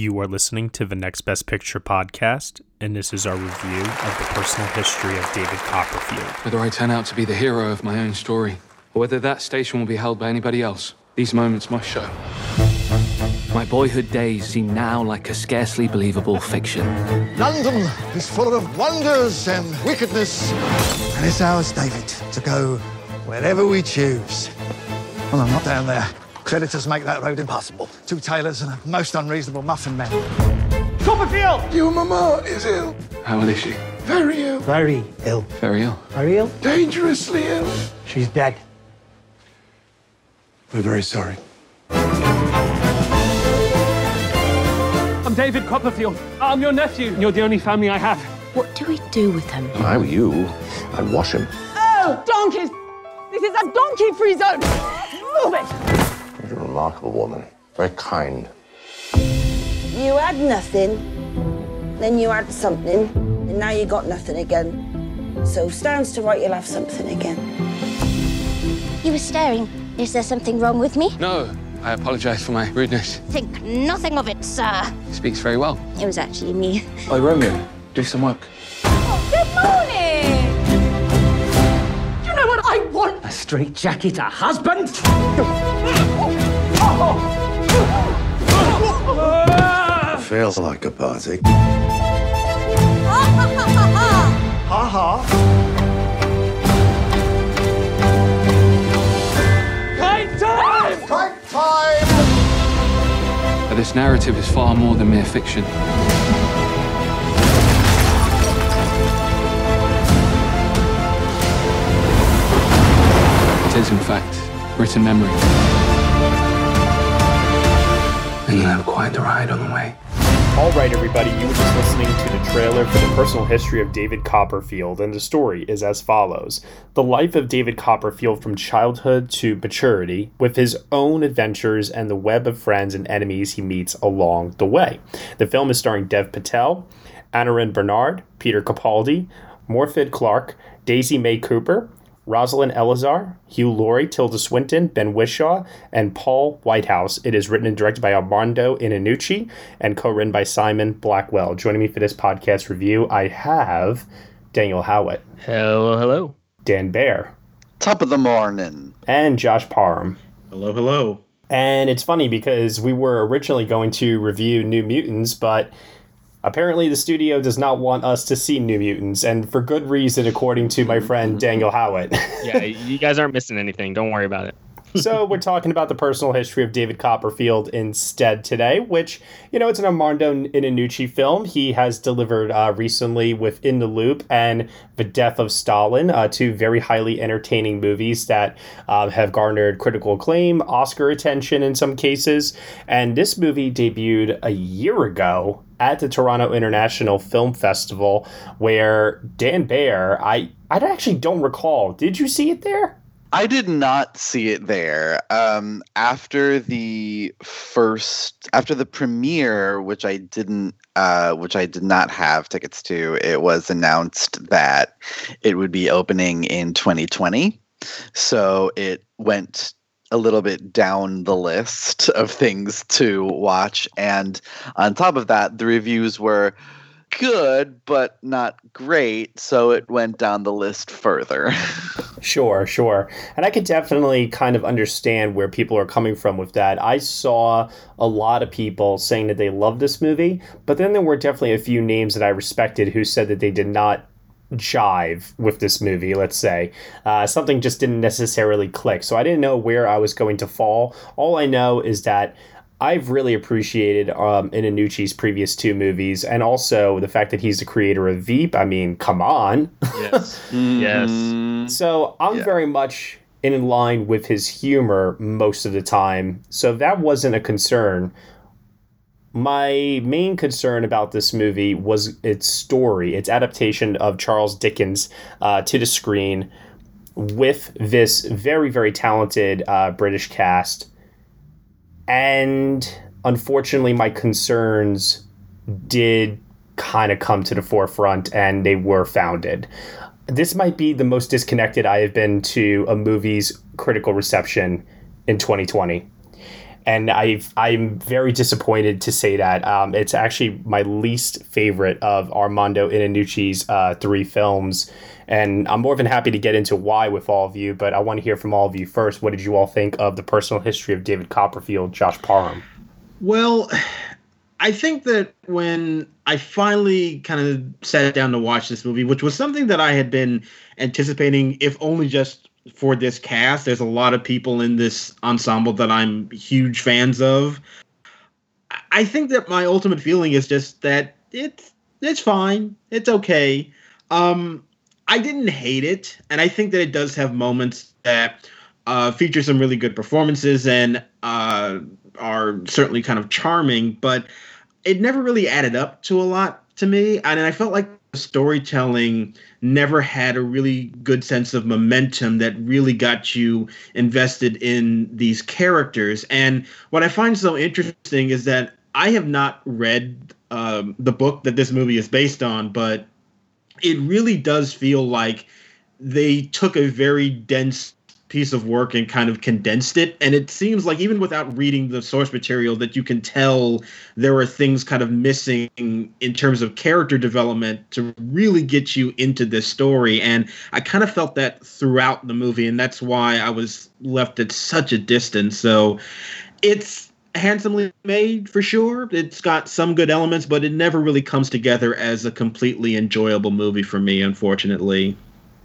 You are listening to the Next Best Picture podcast, and this is our review of the personal history of David Copperfield. Whether I turn out to be the hero of my own story, or whether that station will be held by anybody else, these moments must show. My boyhood days seem now like a scarcely believable fiction. London is full of wonders and wickedness. And it's ours, David, to go wherever we choose. Well, I'm not down there. Creditors make that road impossible. Two tailors and a most unreasonable muffin man. Copperfield! Your mama is ill. How ill is she? Very ill. Very ill. Very ill. Very ill? Dangerously ill. She's dead. We're very sorry. I'm David Copperfield. I'm your nephew. You're the only family I have. What do we do with him? If I were you, I'd wash him. Oh, donkeys! This is a donkey-free zone! Move it! You're a remarkable woman. Very kind. You had nothing, then you had something, and now you got nothing again. So stands to right you'll have something again. You were staring. Is there something wrong with me? No, I apologize for my rudeness. Think nothing of it, sir. He speaks very well. It was actually me. Oh, Romeo, do some work. Oh, good morning! You know what I want? A straight jacket, a husband? Feels like a party. Ha ha. Kite time! Kite time! But this narrative is far more than mere fiction. It is, in fact, written memory. And you'll have quite the ride on the way. All right, everybody, you were just listening to the trailer for the personal history of David Copperfield, and the story is as follows The life of David Copperfield from childhood to maturity, with his own adventures and the web of friends and enemies he meets along the way. The film is starring Dev Patel, Aneurin Barnard, Peter Capaldi, Morfydd Clark, Daisy May Cooper, Rosalind Eleazar, Hugh Laurie, Tilda Swinton, Ben Whishaw, and Paul Whitehouse. It is written and directed by Armando Iannucci and co-written by Simon Blackwell. Joining me for this podcast review, I have Daniel Howat, Hello, hello. Dan Bayer, Top of the morning. and Josh Parham. Hello, hello. And it's funny because we were originally going to review New Mutants, but apparently the studio does not want us to see New Mutants, and for good reason, according to my friend Daniel Howat. Yeah, you guys aren't missing anything. Don't worry about it. So we're talking about the personal history of David Copperfield instead today, which you know it's an Armando Iannucci film. He has delivered uh, recently with In the Loop and The Death of Stalin, uh, two very highly entertaining movies that uh, have garnered critical acclaim, Oscar attention in some cases. And this movie debuted a year ago at the Toronto International Film Festival, where Dan Bayer, I I actually don't recall. Did you see it there? I did not see it there. Um, after the first, after the premiere, which I didn't, uh, which I did not have tickets to, it was announced that it would be opening in 2020. So it went a little bit down the list of things to watch, and on top of that, the reviews were good but not great so it went down the list further Sure, sure. And I could definitely kind of understand where people are coming from with that. I saw a lot of people saying that they love this movie, but then there were definitely a few names that I respected who said that they did not jive with this movie, let's say. Uh, something just didn't necessarily click. So I didn't know where I was going to fall. All I know is that I've really appreciated um, Iannucci's previous two movies, and also the fact that he's the creator of Veep. I mean, come on. Yes. yes. So I'm Yeah. very much in line with his humor most of the time. So that wasn't a concern. My main concern about this movie was its story, its adaptation of Charles Dickens uh, to the screen with this very, very talented uh, British cast. And unfortunately, my concerns did kind of come to the forefront and they were founded. This might be the most disconnected I have been to a movie's critical reception in 2020. And I I'm very disappointed to say that. Um, it's actually my least favorite of Armando Iannucci's uh, three films, and I'm more than happy to get into why with all of you. But I want to hear from all of you first. What did you all think of the personal history of David Copperfield, Josh Parham? Well, I think that when I finally kind of sat down to watch this movie, which was something that I had been anticipating, if only just for this cast. There's a lot of people in this ensemble that I'm huge fans of. I think that my ultimate feeling is just that it's it's fine. It's okay. Um, I didn't hate it, and I think that it does have moments that uh, feature some really good performances and uh, are certainly kind of charming. But it never really added up to a lot to me, and I felt like storytelling never had a really good sense of momentum that really got you invested in these characters. And what I find so interesting is that I have not read um, the book that this movie is based on, but it really does feel like they took a very dense piece of work and kind of condensed it. And it seems like even without reading the source material, that you can tell there are things kind of missing in terms of character development to really get you into this story. And I kind of felt that throughout the movie, and that's why I was left at such a distance. So it's handsomely made for sure. It's got some good elements, but it never really comes together as a completely enjoyable movie for me, unfortunately.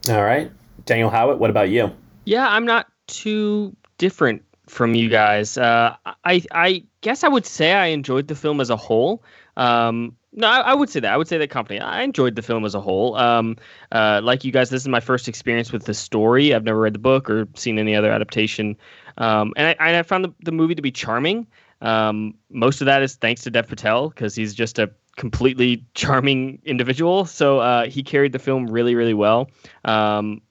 All right. Daniel Howat, what about you? Yeah, I'm not too different from you guys. Uh, I I guess I would say I enjoyed the film as a whole. Um, no, I, I, would say that. I would say that company. I enjoyed the film as a whole. Um, uh, like you guys, this is my first experience with the story. I've never read the book or seen any other adaptation, um, and I, and I found the, the movie to be charming. Um, most of that is thanks to Dev Patel because he's just a completely charming individual. So uh, he carried the film really, really well. Um,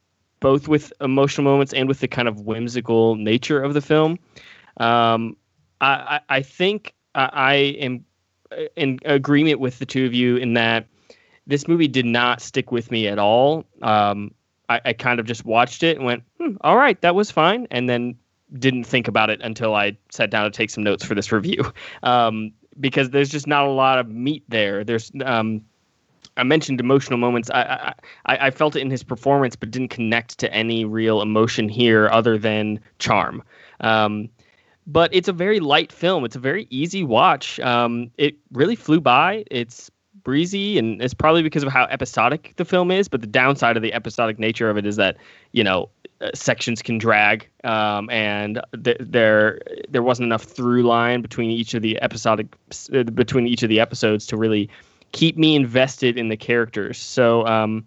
both with emotional moments and with the kind of whimsical nature of the film. Um, I, I, think I am in agreement with the two of you in that this movie did not stick with me at all. Um, I, I, kind of just watched it and went, hmm, all right, that was fine, and then didn't think about it until I sat down to take some notes for this review. Um, because there's just not a lot of meat there. There's um, I mentioned emotional moments. I, I I felt it in his performance, but didn't connect to any real emotion here other than charm. Um, but it's a very light film. It's a very easy watch. Um, it really flew by. It's breezy, and it's probably because of how episodic the film is. But the downside of the episodic nature of it is that you know uh, sections can drag, um, and th- there there wasn't enough through line between each of the episodic between each of the episodes to really keep me invested in the characters. So, um,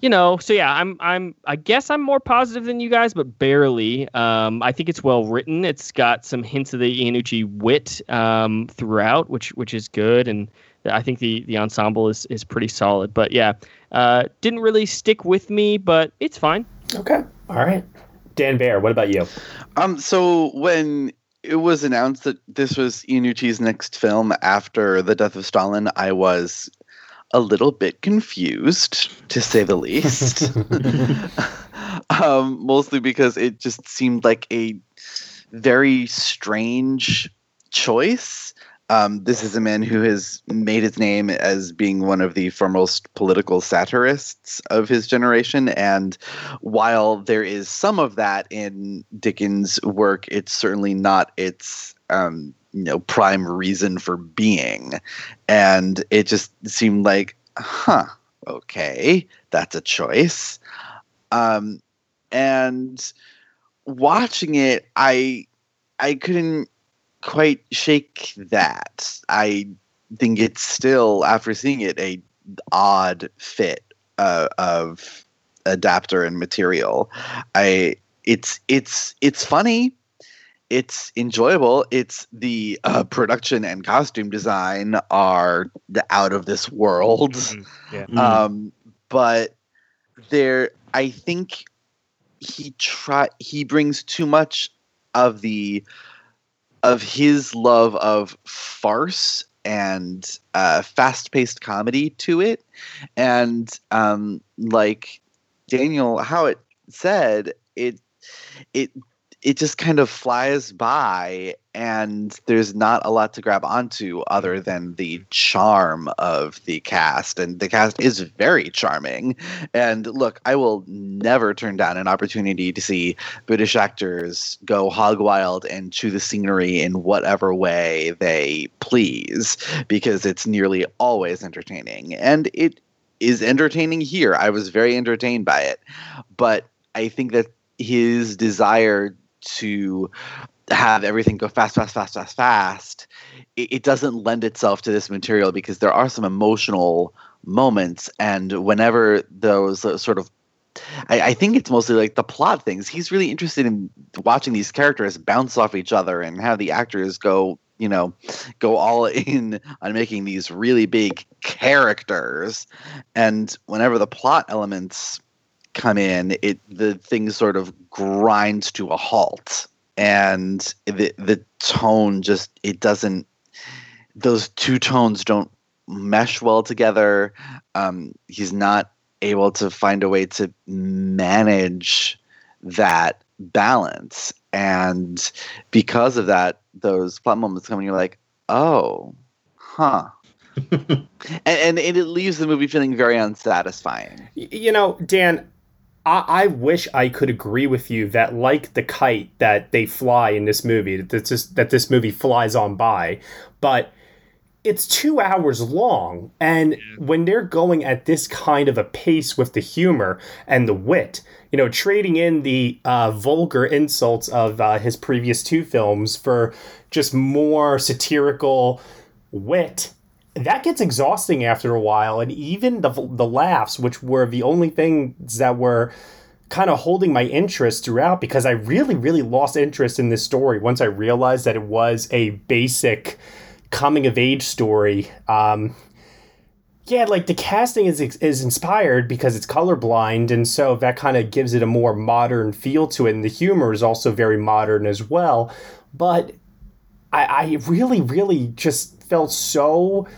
you know, so yeah, I'm I'm I guess I'm more positive than you guys, but barely. Um, I think it's well written. It's got some hints of the Iannucci wit um, throughout, which which is good, and I think the the ensemble is is pretty solid. But yeah, uh, didn't really stick with me, but it's fine. Okay, all right. Dan Bayer, what about you? Um, so when it was announced that this was Iannucci's next film after the death of Stalin, I was a little bit confused, to say the least. um, mostly because it just seemed like a very strange choice. Um, this is a man who has made his name as being one of the foremost political satirists of his generation. And while there is some of that in Dickens' work, it's certainly not its um, you know prime reason for being. And it just seemed like, huh, okay, that's a choice. Um, and watching it, I I couldn't quite shake that. I think it's still, after seeing it, a odd fit uh, of adapter and material. I it's it's it's funny. It's enjoyable. It's the uh, production and costume design are the out of this world. Mm-hmm. Yeah. Um, but there, I think he try he brings too much of the of his love of farce and uh, fast-paced comedy to it, and um, like Daniel Howat said, it it it just kind of flies by and there's not a lot to grab onto other than the charm of the cast and the cast is very charming. And look i will never turn down an opportunity to see british actors go hog wild and chew the scenery in whatever way they please because it's nearly always entertaining. And it is entertaining here. I was very entertained by it. But i think that his desire to have everything go fast, fast, fast, fast, fast, it, it, doesn't lend itself to this material because there are some emotional moments, and whenever those sort of I, I, think it's mostly like the plot things. He's really interested in watching these characters bounce off each other and have the actors go, you know, go all in on making these really big characters. And whenever the plot elements come in, it the thing sort of grinds to a halt. And the the tone just it doesn't those two tones don't mesh well together. Um, he's not able to find a way to manage that balance. And because of that those plot moments come and you're like oh huh. And, and it leaves the movie feeling very unsatisfying. You know dan I, I wish I could agree with you that, like the kite that they fly in this movie, that this that this movie flies on by, but it's two hours long, and when they're going at this kind of a pace with the humor and the wit, you know, trading in the uh, vulgar insults of uh, his previous two films for just more satirical wit that gets exhausting after a while and even the the laughs which were the only things that were kind of holding my interest throughout because I really really lost interest in this story once I realized that it was a basic coming of age story um, yeah, like the casting is is inspired because it's colorblind, and so that kind of gives it a more modern feel to it, and the humor is also very modern as well. But I, I really, really just felt so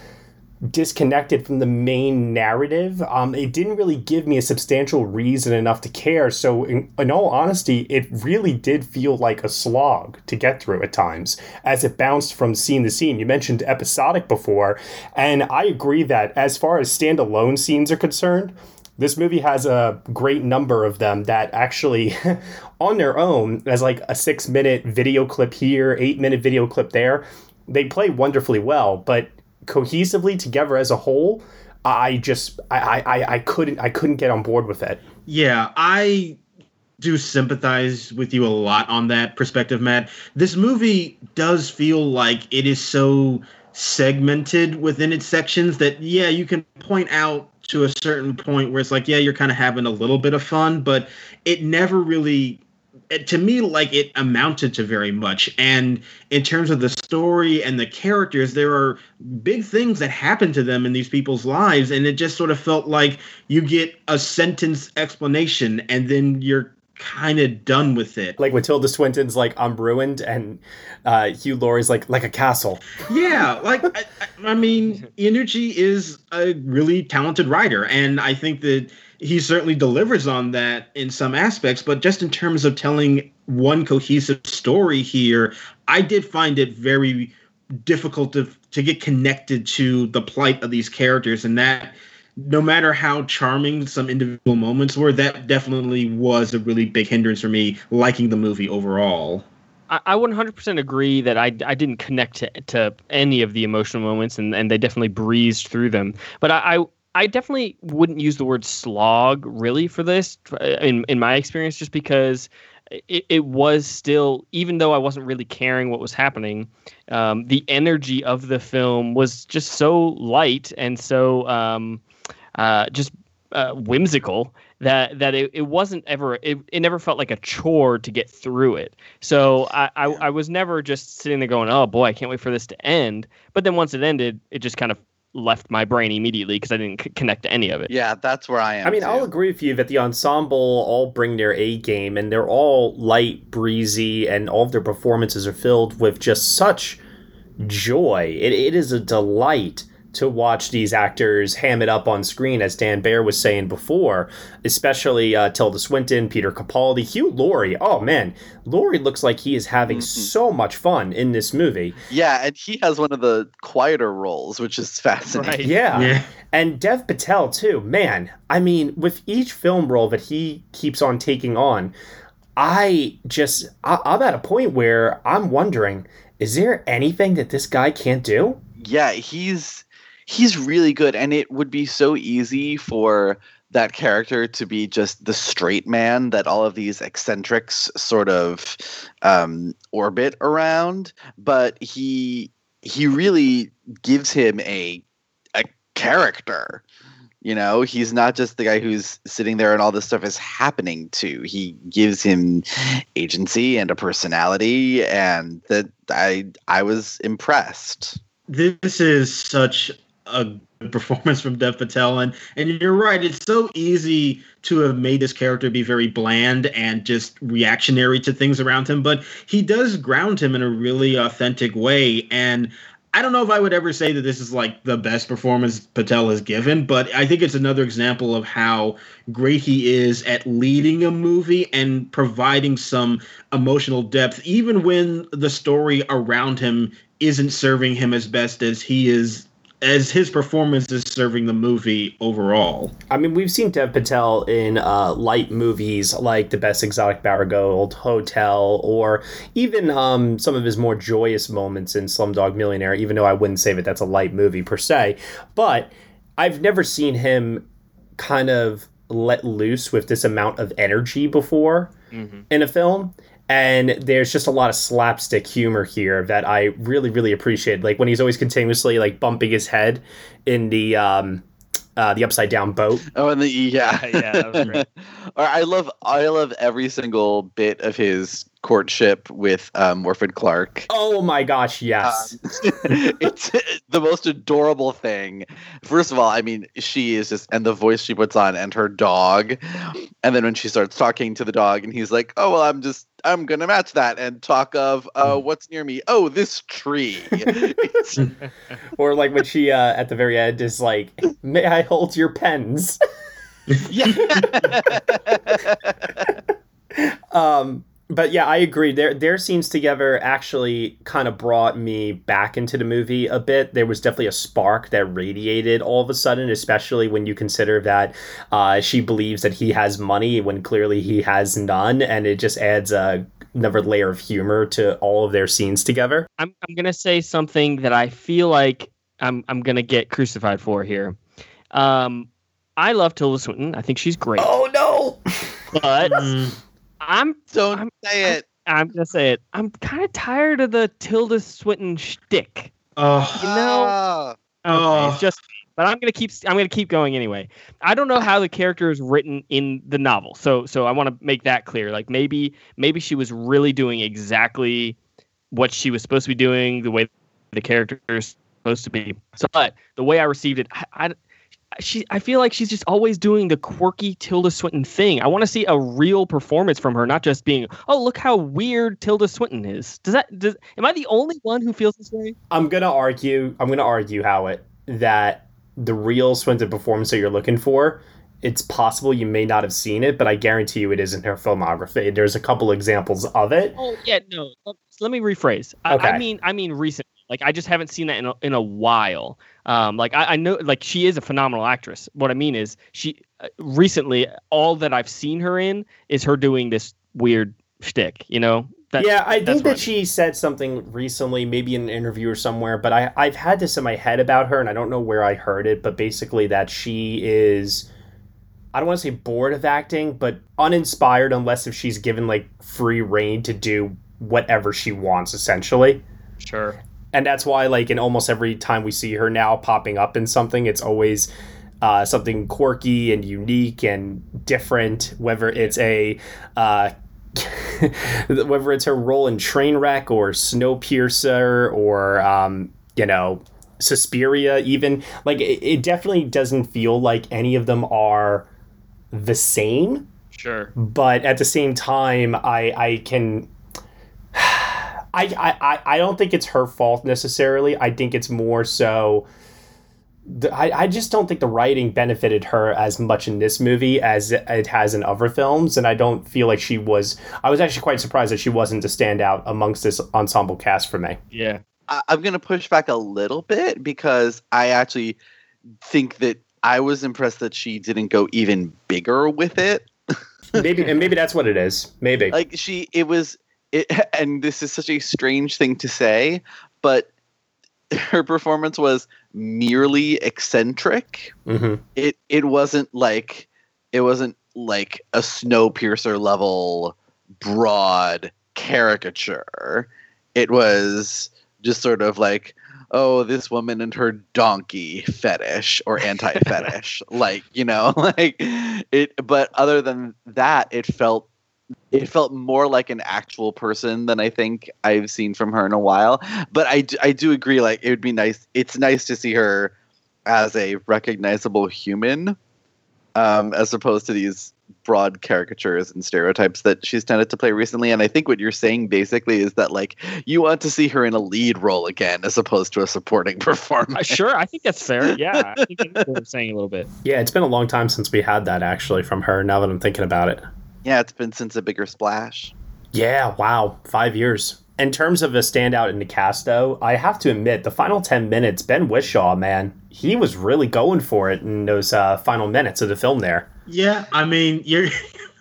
disconnected from the main narrative. Um, it didn't really give me a substantial reason enough to care. So, in, in, all honesty, it really did feel like a slog to get through at times as it bounced from scene to scene. You mentioned episodic before, and I agree that as far as standalone scenes are concerned, this movie has a great number of them that actually, on their own, as like a six minute video clip here, eight minute video clip there, they play wonderfully well. But cohesively together as a whole, I just I, I I couldn't I couldn't get on board with it. Yeah, I do sympathize with you a lot on that perspective, Matt. This movie does feel like it is so segmented within its sections that yeah, you can point out to a certain point where it's like yeah, you're kind of having a little bit of fun, but it never really to me like it amounted to very much and in terms of the story and the characters there are big things that happen to them in these people's lives and it just sort of felt like you get a sentence explanation and then you're kind of done with it. Like when Tilda Swinton's like, I'm ruined, and uh, Hugh Laurie's like, like a castle. Yeah, like, I, I mean, Iannucci is a really talented writer, and I think that he certainly delivers on that in some aspects, but just in terms of telling one cohesive story here, I did find it very difficult to to get connected to the plight of these characters and that no matter how charming some individual moments were, that definitely was a really big hindrance for me liking the movie overall. I 100% agree that I, I didn't connect to, to any of the emotional moments and, and they definitely breezed through them. But I, I I definitely wouldn't use the word slog really for this in in my experience, just because it, it was still even though I wasn't really caring what was happening, um, the energy of the film was just so light and so um, uh, just uh, whimsical that that it, it wasn't ever it, it never felt like a chore to get through it. So I, I, I was never just sitting there going oh boy i can't wait for this to end. But then once it ended it just kind of left my brain immediately because I didn't c- connect to any of it. Yeah, that's where I am. I mean, too. I'll agree with you that the ensemble all bring their A game and they're all light, breezy, and all of their performances are filled with just such joy. It, it is a delight to watch these actors ham it up on screen, as Dan Bayer was saying before, especially uh, Tilda Swinton, Peter Capaldi, Hugh Laurie. Oh man, Laurie looks like he is having mm-hmm. so much fun in this movie. Yeah, and he has one of the quieter roles, which is fascinating. Right. Yeah. yeah. And Dev Patel too. Man, I mean, with each film role that he keeps on taking on, I just I, I'm at a point where I'm wondering, is there anything that this guy can't do? Yeah, he's he's really good and it would be so easy for that character to be just the straight man that all of these eccentrics sort of um, orbit around but he he really gives him a a character. You know he's not just the guy who's sitting there and all this stuff is happening to. He gives him agency and a personality and that i i was impressed. This is such a performance from Dev Patel, and and you're right. It's so easy to have made this character be very bland and just reactionary to things around him, but he does ground him in a really authentic way. And I don't know if I would ever say that this is like the best performance Patel has given, but I think it's another example of how great he is at leading a movie and providing some emotional depth, even when the story around him isn't serving him as best as he is as his performance is serving the movie overall. I mean, we've seen Dev Patel in uh, light movies like The Best Exotic Marigold, Hotel, or even um, some of his more joyous moments in Slumdog Millionaire, even though I wouldn't say that that's a light movie per se. But I've never seen him kind of let loose with this amount of energy before mm-hmm. in a film and there's just a lot of slapstick humor here that I really really appreciate. Like when he's always continuously like bumping his head in the um uh, the upside down boat. Oh, and the yeah, yeah, that was great. I love I love every single bit of his courtship with um, Morfydd Clark. Oh my gosh, yes. Um, it's the most adorable thing. First of all, I mean, she is just, and the voice she puts on, and her dog. And then when she starts talking to the dog, and he's like, oh, well, I'm just, I'm going to match that and talk of uh, mm. what's near me. Oh, this tree. or like when she, uh, at the very end, is like, may I hold your pens? yeah. um, but yeah, I agree. Their their scenes together actually kind of brought me back into the movie a bit. There was definitely a spark that radiated all of a sudden, especially when you consider that uh, she believes that he has money when clearly he has none, and it just adds a another layer of humor to all of their scenes together. I'm I'm gonna say something that I feel like I'm I'm gonna get crucified for here. Um, I love Tilda Swinton. I think she's great. Oh no! But. I'm don't I'm, say it. I'm, I'm, gonna say it. I'm kind of tired of the Tilda Swinton shtick. Oh, you know. Oh, it's just. But I'm gonna keep. I'm gonna keep going anyway. I don't know how the character is written in the novel, so so I want to make that clear. Like maybe maybe she was really doing exactly what she was supposed to be doing, the way the character is supposed to be. So, but the way I received it, I, I she I feel like she's just always doing the quirky Tilda Swinton thing. I want to see a real performance from her, not just being, "Oh, look how weird Tilda Swinton is." Does that does am I the only one who feels this way? I'm going to argue, I'm going to argue Howat that the real Swinton performance that you're looking for, it's possible you may not have seen it, but I guarantee you it is in her filmography. There's a couple examples of it. Oh, yeah, no. Let me rephrase. I, okay. I mean I mean recently. like I just haven't seen that in a, in a while. Um, like I, I, know, like she is a phenomenal actress. What I mean is, she uh, recently all that I've seen her in is her doing this weird shtick. You know. That, yeah, I think that I she said something recently, maybe in an interview or somewhere. But I I've had this in my head about her, and I don't know where I heard it. But basically, that she is. I don't want to say bored of acting, but uninspired unless if she's given like free reign to do whatever she wants, essentially. Sure and that's why like in almost every time we see her now popping up in something it's always uh, something quirky and unique and different whether it's a uh, whether it's her role in Trainwreck or Snowpiercer or um, you know Suspiria even. Like it, it definitely doesn't feel like any of them are the same. Sure. But at the same time I I can I, I, I don't think it's her fault necessarily. I think it's more so the, I, I just don't think the writing benefited her as much in this movie as it has in other films, and I don't feel like she was. I was actually quite surprised that she wasn't to stand out amongst this ensemble cast for me. Yeah, I, I'm going to push back a little bit because I actually think that I was impressed that she didn't go even bigger with it. maybe and maybe that's what it is. Maybe like she it was it and this is such a strange thing to say, but her performance was merely eccentric. Mm-hmm. It it wasn't like it wasn't like a Snowpiercer level broad caricature. It was just sort of like oh this woman and her donkey fetish or anti fetish like you know like it but other than that it felt it felt more like an actual person than I think I've seen from her in a while. But I, I do agree, like, it would be nice. It's nice to see her as a recognizable human, um, as opposed to these broad caricatures and stereotypes that she's tended to play recently. And I think what you're saying basically is that, like, you want to see her in a lead role again, as opposed to a supporting performance. Uh, sure, I think that's fair. Yeah, I think that's what I'm saying a little bit. Yeah, it's been a long time since we had that actually from her. Now that I'm thinking about it. Yeah, it's been since a bigger splash. Yeah, wow, five years. In terms of a standout in the cast, though, I have to admit the final ten minutes, Ben Whishaw, man, he was really going for it in those uh, final minutes of the film. There. Yeah, I mean, you're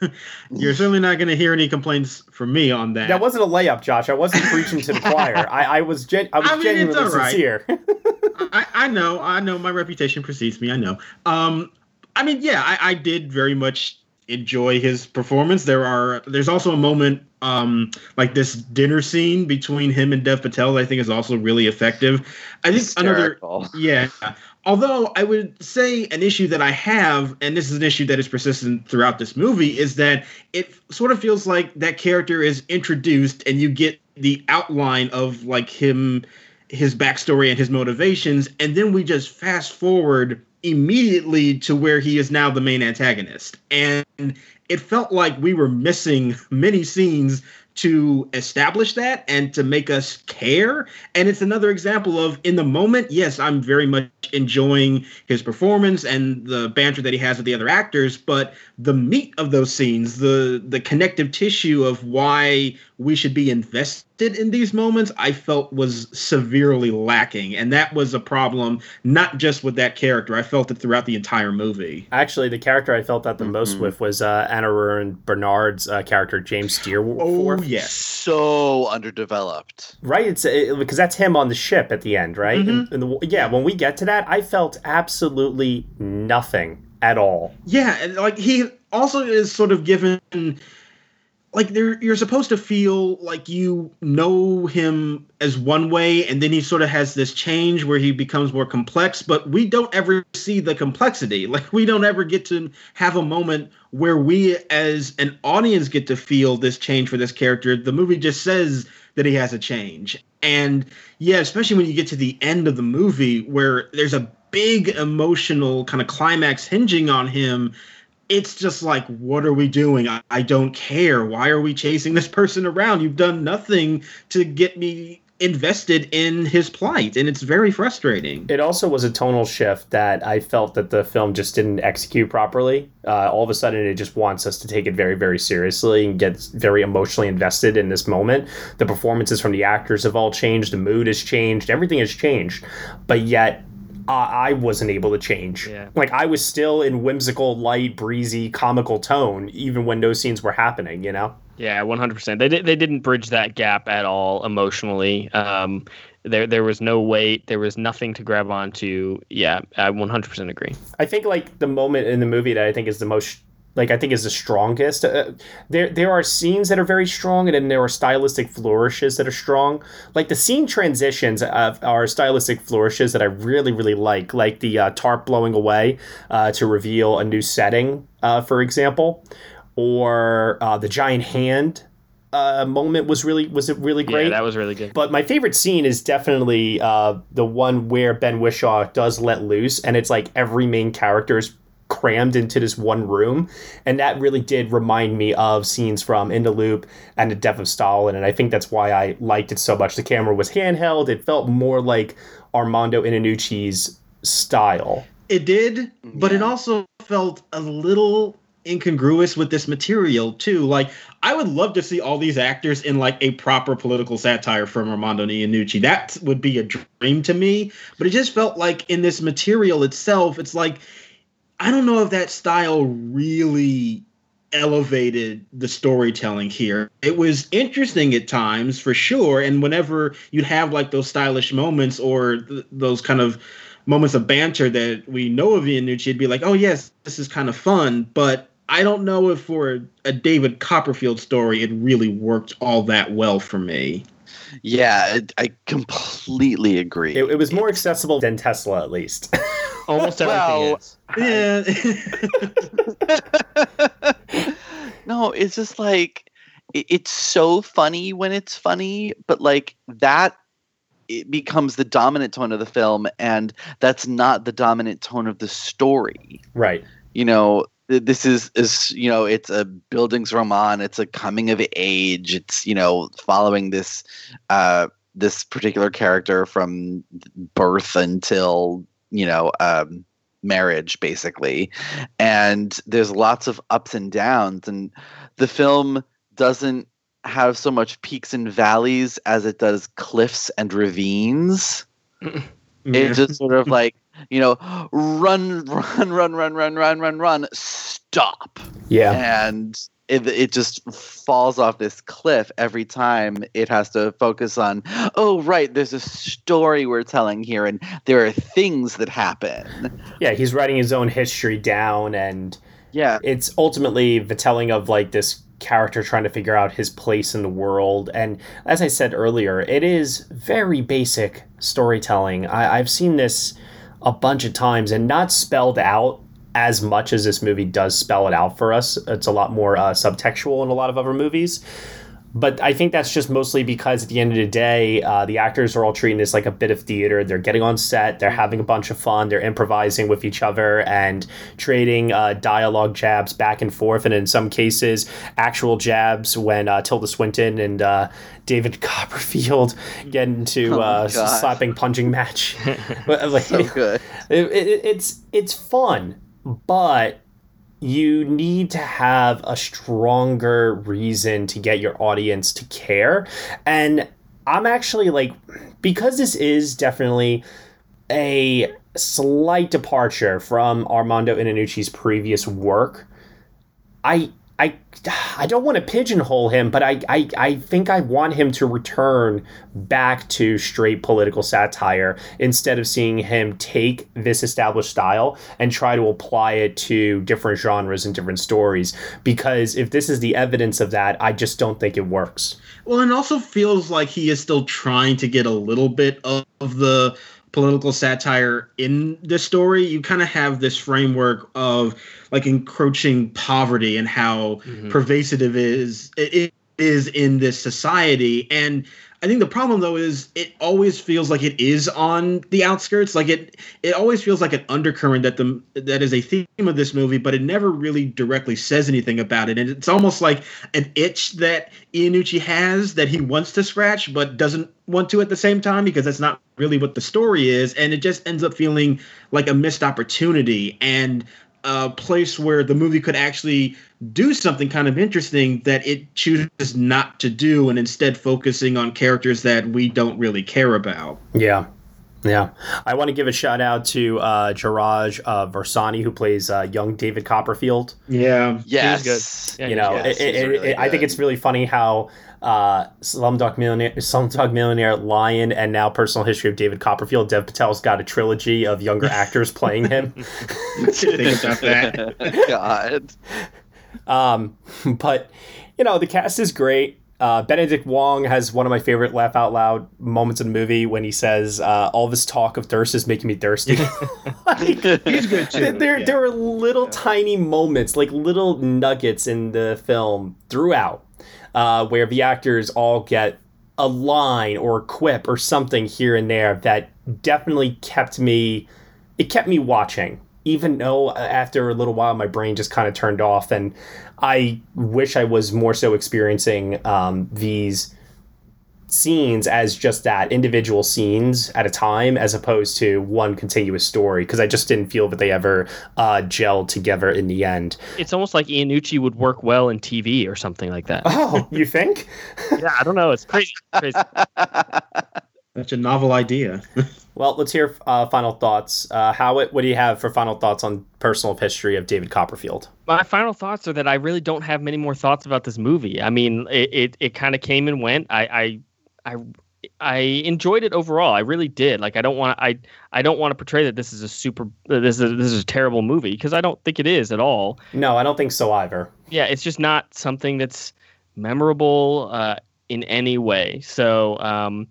you're certainly not going to hear any complaints from me on that. That wasn't a layup, Josh. I wasn't preaching to the choir. I, I was gen- I was I mean, genuinely it's all right. sincere. I, I know, I know, my reputation precedes me. I know. Um, I mean, yeah, I, I did very much enjoy his performance. There are there's also a moment um like this dinner scene between him and Dev Patel that I think is also really effective. I think Hysterical. another yeah. Although I would say an issue that I have, and this is an issue that is persistent throughout this movie, is that it sort of feels like that character is introduced and you get the outline of like him his backstory and his motivations, and then we just fast forward immediately to where he is now the main antagonist. And it felt like we were missing many scenes to establish that and to make us care. And it's another example of in the moment, yes, I'm very much enjoying his performance and the banter that he has with the other actors, but the meat of those scenes, the the connective tissue of why we should be invested in these moments, I felt was severely lacking. And that was a problem not just with that character. I felt it throughout the entire movie. Actually, the character I felt that the most Mm-hmm. with was uh, Anna Rurin Bernard's uh, character, James Steerforth. Oh, yes. So underdeveloped. Right, it's it, because that's him on the ship at the end, right? Mm-hmm. And, and the, yeah, when we get to that, I felt absolutely nothing at all. Yeah, and like he also is sort of given like you're supposed to feel like you know him as one way and then he sort of has this change where he becomes more complex but we don't ever see the complexity. Like we don't ever get to have a moment where we as an audience get to feel this change for this character. The movie just says that he has a change. And yeah especially when you get to the end of the movie where there's a big emotional kind of climax hinging on him it's just like, what are we doing? I, I don't care. Why are we chasing this person around? You've done nothing to get me invested in his plight, and it's very frustrating. It also was a tonal shift that I felt that the film just didn't execute properly. Uh, all of a sudden, it just wants us to take it very, very seriously and get very emotionally invested in this moment. The performances from the actors have all changed, the mood has changed, everything has changed, but yet. Uh, I wasn't able to change. Yeah. Like I was still in whimsical, light, breezy, comical tone, even when those scenes were happening. You know. Yeah, one hundred percent. They did, they didn't bridge that gap at all emotionally. Um, there there was no weight. There was nothing to grab onto. Yeah, I one hundred percent agree. I think like the moment in the movie that I think is the most like I think is the strongest. Uh, there there are scenes that are very strong, and then there are stylistic flourishes that are strong. Like the scene transitions of are stylistic flourishes that I really really like, like the uh, tarp blowing away uh, to reveal a new setting, uh, for example, or uh, the giant hand. Uh, moment was really was it really great. Yeah, that was really good. But my favorite scene is definitely uh, the one where Ben Whishaw does let loose, and it's like every main character is crammed into this one room, and that really did remind me of scenes from In the Loop and The Death of Stalin, and I think that's why I liked it so much. The camera was handheld; it felt more like Armando Iannucci's style. It did, but it also felt a little incongruous with this material too. Like I would love to see all these actors in like a proper political satire from Armando Iannucci. That would be a dream to me. But it just felt like in this material itself, it's like I don't know if that style really elevated the storytelling here. It was interesting at times for sure, and whenever you'd have like those stylish moments or th- those kind of moments of banter that we know of Iannucci, it'd be like, oh yes, this is kind of fun, but I don't know if for a David Copperfield story it really worked all that well for me. Yeah, I completely agree. It, it was more accessible than Tesla, at least. Almost everything well, is. Yeah. no, it's just like it, it's so funny when it's funny, but like that it becomes the dominant tone of the film and that's not the dominant tone of the story. Right. You know, this is is you know it's a Bildungsroman it's a coming of age it's you know following this uh this particular character from birth until you know um marriage basically and there's lots of ups and downs and the film doesn't have so much peaks and valleys as it does cliffs and ravines it's just sort of like you know, run, run, run, run, run, run, run, run, stop. Yeah. And it, it just falls off this cliff every time it has to focus on, oh, right, there's a story we're telling here, and there are things that happen. Yeah, he's writing his own history down, and yeah, it's ultimately the telling of like this character trying to figure out his place in the world. And as I said earlier, it is very basic storytelling. I, I've seen this a bunch of times and not spelled out as much as this movie does spell it out for us. It's a lot more uh, subtextual in a lot of other movies. But I think that's just mostly because at the end of the day, uh, the actors are all treating this like a bit of theater. They're getting on set, they're having a bunch of fun, they're improvising with each other and trading uh, dialogue jabs back and forth, and in some cases, actual jabs when uh, Tilda Swinton and uh, David Copperfield get into Oh uh, slapping punching match. Like, So good. it, it, it's it's fun, but you need to have a stronger reason to get your audience to care. And I'm actually like, because this is definitely a slight departure from Armando Iannucci's previous work, I I I don't want to pigeonhole him, but I, I I think I want him to return back to straight political satire instead of seeing him take this established style and try to apply it to different genres and different stories. Because if this is the evidence of that, I just don't think it works. Well, and also feels like he is still trying to get a little bit of, of the political satire in this story. You kind of have this framework of like encroaching poverty and how mm-hmm. pervasive it is it is in this society. And I think the problem though is it always feels like it is on the outskirts. Like it it always feels like an undercurrent that the that is a theme of this movie, but it never really directly says anything about it. And it's almost like an itch that Iannucci has that he wants to scratch but doesn't want to at the same time because that's not really what the story is. And it just ends up feeling like a missed opportunity and a place where the movie could actually do something kind of interesting that it chooses not to do and instead focusing on characters that we don't really care about. Yeah. Yeah. I want to give a shout out to uh, Jairaj uh, Varsani, who plays uh, young David Copperfield. Yeah. Yes. Yeah, you know, yes, it, it, really it- I think it's really funny how uh, Slumdog Millionaire, Slumdog Millionaire, Lion, and now Personal History of David Copperfield. Dev Patel's got a trilogy of younger actors playing him. Think about that. God. Um, but you know, the cast is great. Uh, Benedict Wong has one of my favorite laugh out loud moments in the movie when he says, uh, "All this talk of thirst is making me thirsty." Like, He's good too. there, yeah. there are little tiny moments, like little nuggets in the film throughout, uh, where the actors all get a line or a quip or something here and there that definitely kept me. It kept me watching, even though uh, after a little while my brain just kind of turned off, and I wish I was more so experiencing um, these scenes as just that individual scenes at a time as opposed to one continuous story because I just didn't feel that they ever uh, gelled together in the end. It's almost like Iannucci would work well in TV or something like that. Oh, you think? yeah, I don't know. It's crazy. crazy. Such a novel idea. well, let's hear uh, final thoughts. Uh, Howat, what do you have for final thoughts on personal history of David Copperfield? My final thoughts are that I really don't have many more thoughts about this movie. I mean, it it, it kind of came and went. I, I I I enjoyed it overall. I really did. Like I don't want I I don't want to portray that this is a super this is this is a terrible movie because I don't think it is at all. No, I don't think so either. Yeah, it's just not something that's memorable uh, in any way. So um,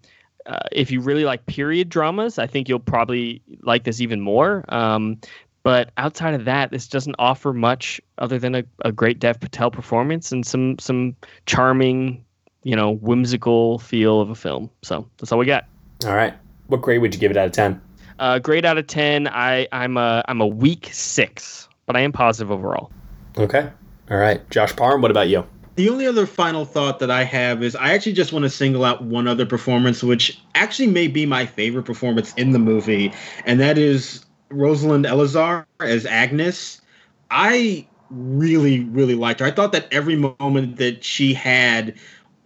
uh, if you really like period dramas, I think you'll probably like this even more. Um, but outside of that, this doesn't offer much other than a, a great Dev Patel performance and some some charming, you know, whimsical feel of a film. So that's all we got. All right. What grade would you give it out of ten? Uh, grade out of ten. I I'm a I'm a weak six, but I am positive overall. Okay. All right. Josh Parham, what about you? The only other final thought that I have is I actually just want to single out one other performance, which actually may be my favorite performance in the movie, and that is Rosalind Eleazar as Agnes. I really, really liked her. I thought that every moment that she had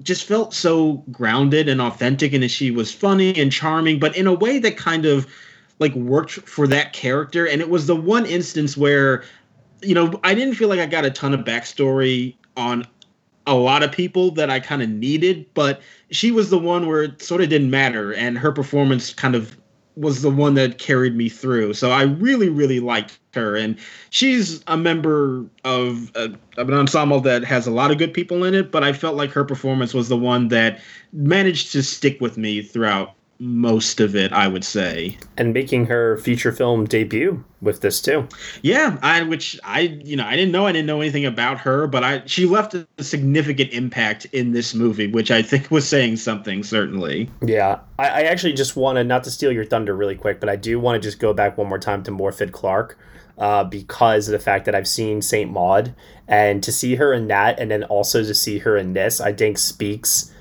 just felt so grounded and authentic, and that she was funny and charming, but in a way that kind of like worked for that character. And it was the one instance where, you know, I didn't feel like I got a ton of backstory on a lot of people that I kind of needed, but she was the one where it sort of didn't matter, and her performance kind of was the one that carried me through. So I really, really liked her, and she's a member of, a, of an ensemble that has a lot of good people in it. But I felt like her performance was the one that managed to stick with me throughout most of it, I would say. And making her feature film debut with this too. Yeah, I which I you know I didn't know I didn't know anything about her, but I she left a significant impact in this movie, which I think was saying something certainly. Yeah, I, I actually just wanted not to steal your thunder really quick, but I do want to just go back one more time to Morfydd Clark. Uh, because of the fact that I've seen Saint Maud, and to see her in that, and then also to see her in this, I think speaks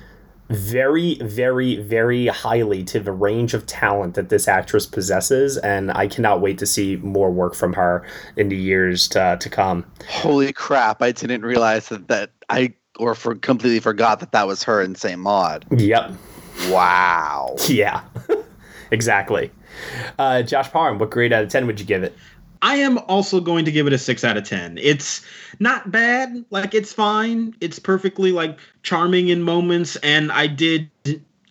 very, very, very highly to the range of talent that this actress possesses, and I cannot wait to see more work from her in the years to, to come. Holy crap! I didn't realize that that I or for completely forgot that that was her in Saint Maud. Yep. Wow. Yeah. exactly. Uh, Josh Parham, what grade out of ten would you give it? I am also going to give it a six out of ten. It's not bad, like it's fine. It's perfectly like charming in moments, and I did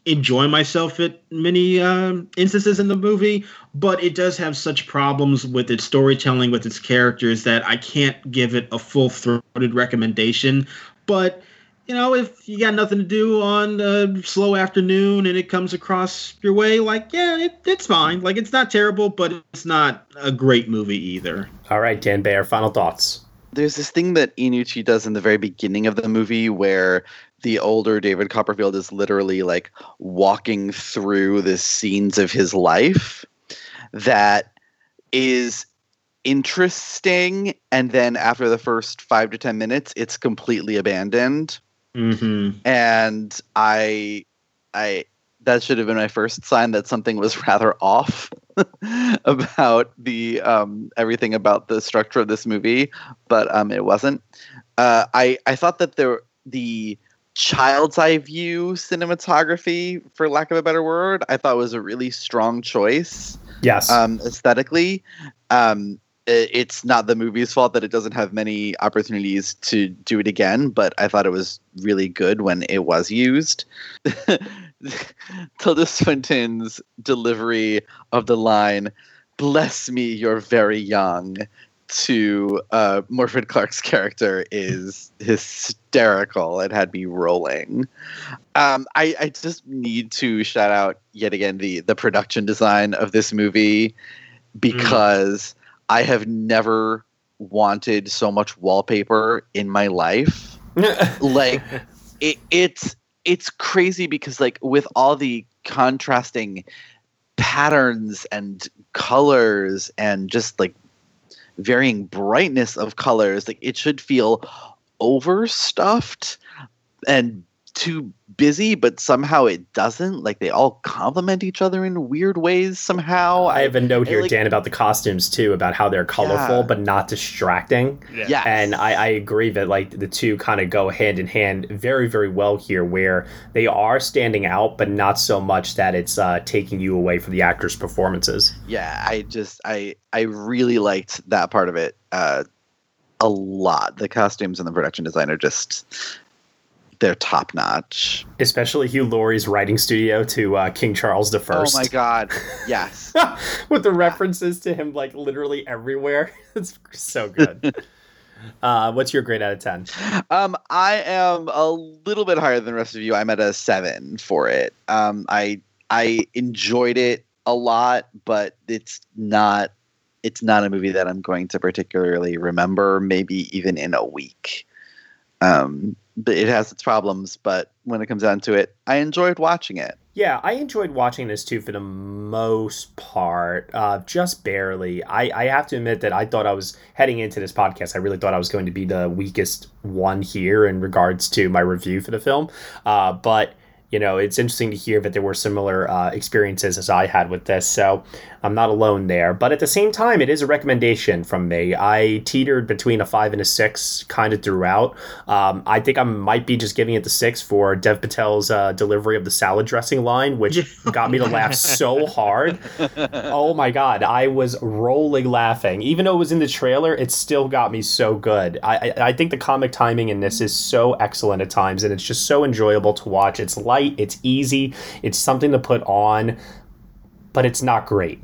enjoy myself at many uh, instances in the movie. But it does have such problems with its storytelling, with its characters, that I can't give it a full throated recommendation. But you know, if you got nothing to do on a slow afternoon and it comes across your way, like, yeah, it, it's fine. Like, it's not terrible, but it's not a great movie either. All right, Dan Bayer, final thoughts. There's this thing that Iannucci does in the very beginning of the movie where the older David Copperfield is literally like walking through the scenes of his life that is interesting. And then after the first five to 10 minutes, it's completely abandoned. Mm-hmm. And I, I, that should have been my first sign that something was rather off about the um, everything about the structure of this movie, but um, it wasn't. Uh, I I thought that there the child's eye view cinematography, for lack of a better word, I thought was a really strong choice. Yes. Um, aesthetically, um, it, it's not the movie's fault that it doesn't have many opportunities to do it again, but I thought it was really good when it was used. Tilda Swinton's delivery of the line, "Bless me, you're very young," to uh, Morfydd Clark's character is hysterical. It had me rolling. Um, I, I just need to shout out yet again the the production design of this movie because mm. I have never wanted so much wallpaper in my life. like it, it's it's crazy because like with all the contrasting patterns and colors and just like varying brightness of colors like it should feel overstuffed and too busy, but somehow it doesn't. Like they all complement each other in weird ways somehow. I have a note here, like- Dan, about the costumes too, about how they're colorful Yeah. but not distracting. Yeah. Yes. And I, I agree that like the two kind of go hand in hand very, very well here, where they are standing out, but not so much that it's uh, taking you away from the actors' performances. yeah i just i i really liked that part of it uh a lot the costumes and the production design are just they're top notch Especially Hugh Laurie's writing studio to uh, King Charles the First. oh my god yes With the references to him like literally everywhere. it's so good. uh, what's your grade out of 10? um i am a little bit higher than the rest of you i'm at a seven for it um i i enjoyed it a lot but it's not it's not a movie that i'm going to particularly remember maybe even in a week um but it has its problems but when it comes down to it i enjoyed watching it Yeah, I enjoyed watching this too for the most part, uh, just barely. I, I have to admit that I thought I was heading into this podcast. I really thought I was going to be the weakest one here in regards to my review for the film. Uh, but you know, it's interesting to hear that there were similar uh, experiences as I had with this. So I'm not alone there. But at the same time, it is a recommendation from me. I teetered between a five and a six kind of throughout. Um, I think I might be just giving it the six for Dev Patel's uh, delivery of the salad dressing line, which got me to laugh so hard. Oh my God. I was rolling laughing. Even though it was in the trailer, it still got me so good. I, I, I think the comic timing in this is so excellent at times, and it's just so enjoyable to watch. It's light, it's easy, it's something to put on, but it's not great.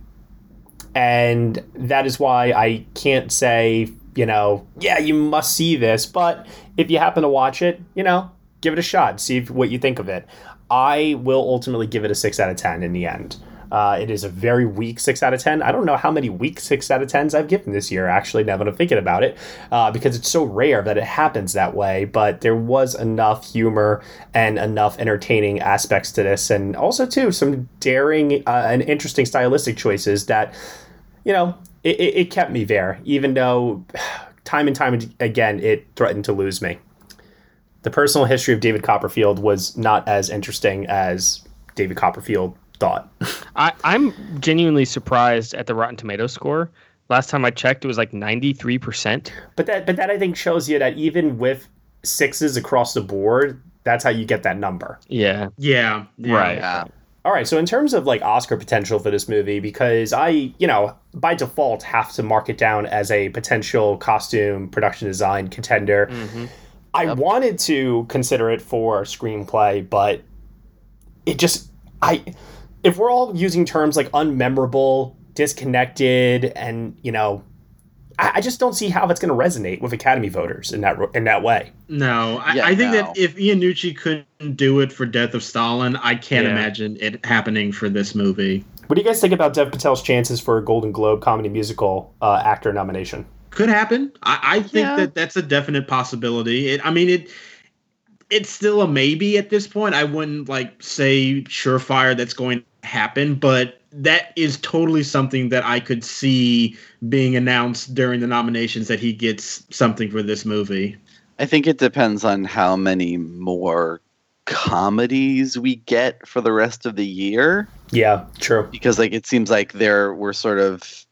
And that is why I can't say, you know, yeah, you must see this, but if you happen to watch it, you know, give it a shot, see if, what you think of it. I will ultimately give it a 6 out of 10 in the end. Uh, it is a very weak 6 out of 10. I don't know how many weak 6 out of 10s I've given this year, actually, now that I'm thinking about it, uh, because it's so rare that it happens that way. But there was enough humor and enough entertaining aspects to this, and also, too, some daring uh, and interesting stylistic choices that, you know, it, it, it kept me there, even though time and time again it threatened to lose me. The personal history of David Copperfield was not as interesting as David Copperfield thought. I, I'm genuinely surprised at the Rotten Tomato score. Last time I checked, it was like 93%. But that but that I think shows you that even with sixes across the board, that's how you get that number. Yeah. Yeah. yeah. Right. yeah All right, so in terms of like Oscar potential for this movie, because I, you know, by default have to mark it down as a potential costume production design contender. Mm-hmm. I wanted to consider it for screenplay, but it just I if we're all using terms like unmemorable, disconnected, and you know, I, I just don't see how that's going to resonate with Academy voters in that in that way. No, I, Yeah, I think no. that if Iannucci couldn't do it for Death of Stalin, I can't Yeah. imagine it happening for this movie. What do you guys think about Dev Patel's chances for a Golden Globe comedy musical uh, actor nomination? Could happen. I, I think Yeah. that that's a definite possibility. It, I mean, it. It's still a maybe at this point. I wouldn't like say surefire that's going to happen, but that is totally something that I could see being announced during the nominations that he gets something for this movie. i think it depends on how many more comedies we get for the rest of the year Yeah, true. because like it seems like there we're sort of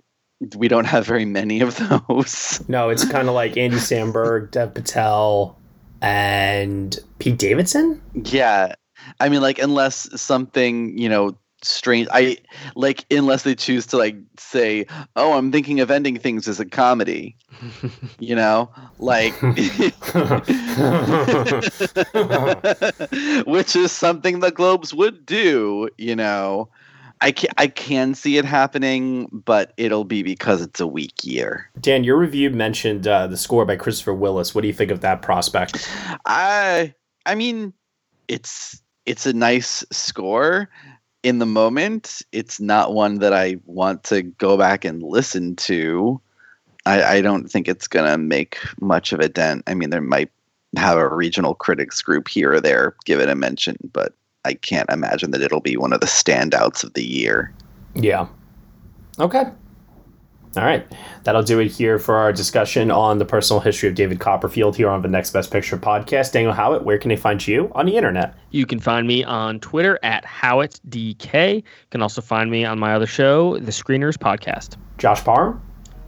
we don't have very many of those No, it's kind of like Andy Samberg, Dev Patel, and Pete Davidson. Yeah. I mean like unless something, you know, strange I like unless they choose to like say, "Oh, I'm thinking of ending things as a comedy." you know? Like which is something the Globes would do, you know. I can I can see it happening, but it'll be because it's a weak year. Dan, your review mentioned uh, the score by Christopher Willis. What do you think of that prospect? I I mean, it's it's a nice score in the moment. It's not one that I want to go back and listen to. I, I don't think it's gonna make much of a dent. I mean, there might have a regional critics group here or there give it a mention, but I can't imagine that it'll be one of the standouts of the year. Yeah. Okay. All right. That'll do it here for our discussion on the personal history of David Copperfield here on the Next Best Picture podcast. Daniel Howat, where can they find you on the internet? You can find me on Twitter at HowatDK. You can also find me on my other show, The Screeners Podcast. Josh Parham?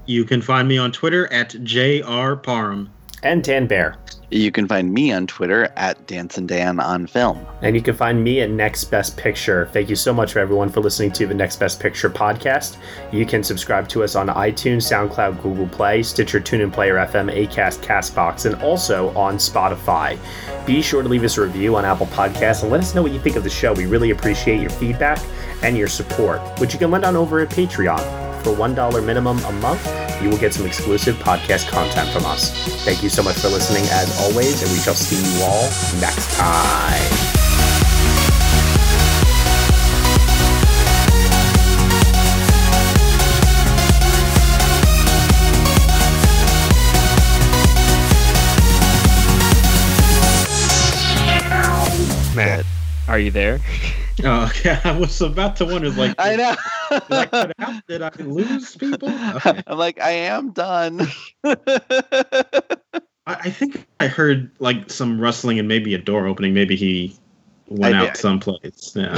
You can find me on Twitter at JR Parham. And Dan Bayer. You can find me on Twitter at Danson Dan on Film. And you can find me at Next Best Picture. Thank you so much for everyone for listening to the Next Best Picture podcast. You can subscribe to us on iTunes, SoundCloud, Google Play, Stitcher, TuneIn Player FM, Acast, Castbox, and also on Spotify. Be sure to leave us a review on Apple Podcasts and let us know what you think of the show. We really appreciate your feedback and your support, which you can lend on over at Patreon. For $1 minimum a month, you will get some exclusive podcast content from us. Thank you so much for listening as always, and we shall see you all next time. Matt, are you there? Oh, yeah. I was about to wonder, like, I know. did I cut out? Did I lose people? Okay. I'm like, I am done. I, I think I heard like some rustling and maybe a door opening. Maybe he went I- out someplace. Yeah.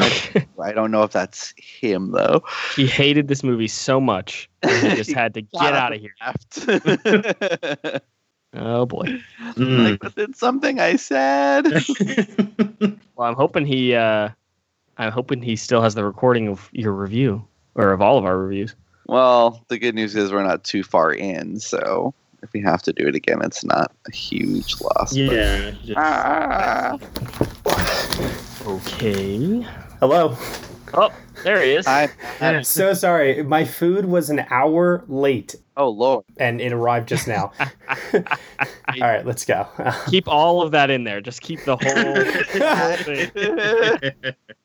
I don't know if that's him though. He hated this movie so much, he just had to get out of here. here. Oh boy. Mm. like, but it's something I said. Well, I'm hoping he. uh I'm hoping he still has the recording of your review or of all of our reviews. well, the good news is we're not too far in, so if we have to do it again, it's not a huge loss. yeah. just- Ah. Okay. Hello. Oh, there he is. I, I'm so sorry. My food was an hour late oh lord. and it arrived just now. all right, let's go. keep all of that in there. Just keep the whole, whole thing.